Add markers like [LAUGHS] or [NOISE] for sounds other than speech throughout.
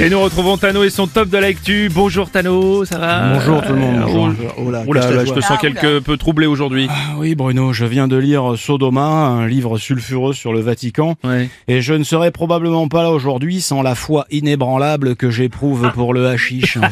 Et nous retrouvons Tano et son top de l'actu. Bonjour Tano, ça va Bonjour tout le monde. Euh, Bonjour. Oh là, je te sens quelque peu troublé aujourd'hui. Ah oui Bruno, je viens de lire Sodoma, un livre sulfureux sur le Vatican, Ouais. et je ne serais probablement pas là aujourd'hui sans la foi inébranlable que j'éprouve pour le hashish. [LAUGHS]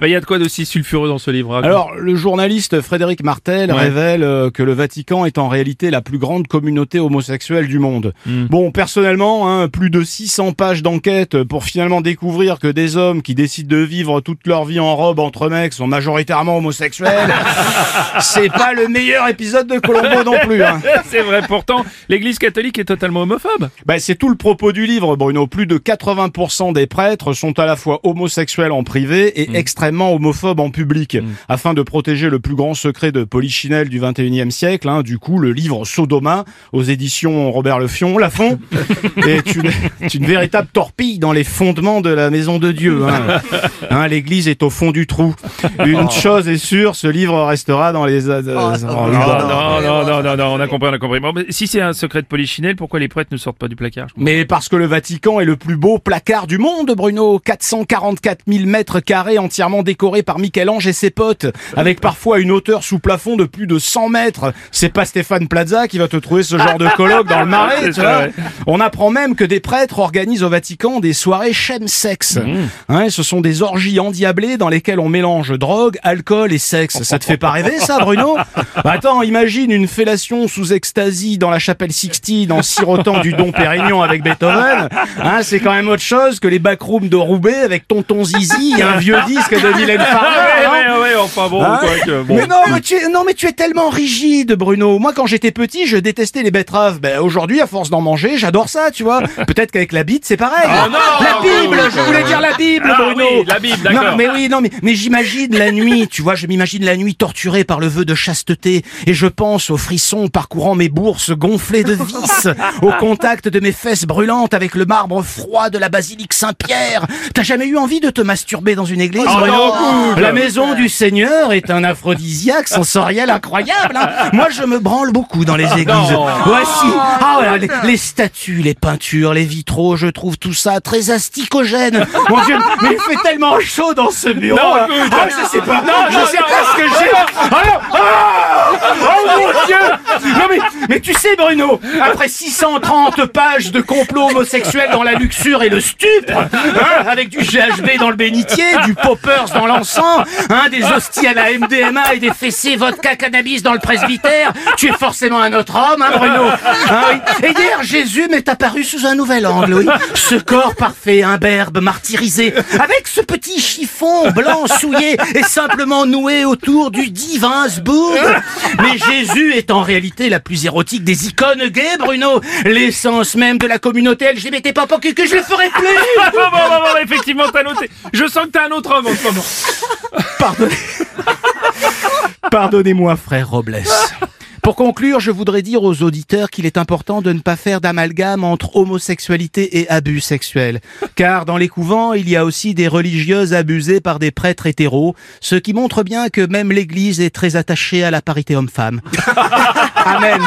Bah, Il y a de quoi d'aussi sulfureux dans ce livre. raconte. Alors, le journaliste Frédéric Martel Ouais. révèle euh, que le Vatican est en réalité la plus grande communauté homosexuelle du monde. Hmm. Bon, personnellement, hein, plus de 600 pages d'enquête pour finalement découvrir que des hommes qui décident de vivre toute leur vie en robe entre mecs sont majoritairement homosexuels, [LAUGHS] c'est pas le meilleur épisode de Colombo non plus. Hein. [LAUGHS] C'est vrai, pourtant, l'église catholique est totalement homophobe. Bah, c'est tout le propos du livre, Bruno. Plus de 80% des prêtres sont à la fois homosexuels en privé et extrêmement homophobes en public. Afin de protéger le plus grand secret de Polichinelle du 21e siècle, hein, du coup, le livre Sodoma, aux éditions Robert Le Fion, Lafont, [LAUGHS] est une, une véritable torpille dans les fondements de la maison de Dieu. Hein. [LAUGHS] Hein, L'église est au fond du trou. Une chose est sûre, ce livre restera dans les... euh, oh, Non, non, non, non, non, non, on a compris, on a compris. Bon, mais si c'est un secret de Polichinelle, pourquoi les prêtres ne sortent pas du placard Mais parce que le Vatican est le plus beau placard du monde, Bruno. 444 000 mètres carrés entièrement décorés par Michel-Ange et ses potes, avec parfois une hauteur sous plafond de plus de 100 mètres. C'est pas Stéphane Plaza qui va te trouver ce genre de colloque dans le [LAUGHS] marais, tu ça, vois. ouais. On apprend même que des prêtres organisent au Vatican des soirées chemsex. Hein, ce sont des orgies endiablées dans lesquelles on mélange drogue, alcool et sexe. Ça te fait pas rêver, ça, Bruno? Bah Attends, imagine une fellation sous extasie dans la chapelle Sixtine en sirotant du Don Pérignon avec Beethoven. Hein, c'est quand même autre chose que les backrooms de Roubaix avec Tonton Zizi et un vieux disque de Mylène Farmer. Ouais, non ouais, ouais, enfin bon, Hein quoi que, bon. Mais non, mais tu es, non, mais tu es tellement rigide, Bruno. Moi, quand j'étais petit, je détestais les betteraves. Ben, aujourd'hui, à force d'en manger, j'adore ça, tu vois. [LAUGHS] Peut-être qu'avec la bite, c'est pareil. Ah non, la Bible, je voulais dire la Bible, Ah Bruno. oui, la Bible, d'accord. Non, mais oui, non, mais, mais j'imagine la nuit, tu vois, je m'imagine la nuit torturée par le vœu de chasteté, et je pense aux frissons parcourant mes bourses gonflées de vis, [LAUGHS] au contact de mes fesses brûlantes avec le marbre froid de la basilique Saint-Pierre. T'as jamais eu envie de te masturber dans une église, Oh Bruno non. La maison du Seigneur est un aphrodisiaque sensoriel incroyable. hein. Moi, je me branle beaucoup dans les églises. non. Voici, ah voilà, les, les statues, les peintures, les vitraux, je trouve tout ça très asticogène. Mon Dieu, mais il fait tellement chaud dans ce bureau. Non, écoute. Ah, je sais pas, Non, je non, sais non, pas ce que j'ai. Ah, ah oh mon Dieu Non mais, mais tu sais Bruno, après 630 pages de complot homosexuel dans la luxure et le stupre, hein, avec du GHB dans le bénitier, du poppers dans l'encens, hein, des hosties à la MDMA et des fessées vodka cannabis dans le presbytère, tu es forcément un autre homme, hein Bruno Hein, oui. Et hier, Jésus m'est apparu sous un nouvel angle, oui. Ce corps parfait, imberbe, martyrisé, avec ce petit chiffon blanc souillé et simplement noué autour du divin Zboud. Mais Jésus est en réalité la plus érotique des icônes gays, Bruno. L'essence même de la communauté LGBT papa que que je le ferai plus. Ah, [LAUGHS] bon, bon, bon, bon, effectivement, t'as noté. Je sens que t'es un autre homme en ce moment. Pardonnez... [LAUGHS] Pardonnez-moi, frère Robles. Pour conclure, je voudrais dire aux auditeurs qu'il est important de ne pas faire d'amalgame entre homosexualité et abus sexuels. Car dans les couvents, il y a aussi des religieuses abusées par des prêtres hétéros, ce qui montre bien que même l'Église est très attachée à la parité homme-femme. [LAUGHS] Amen.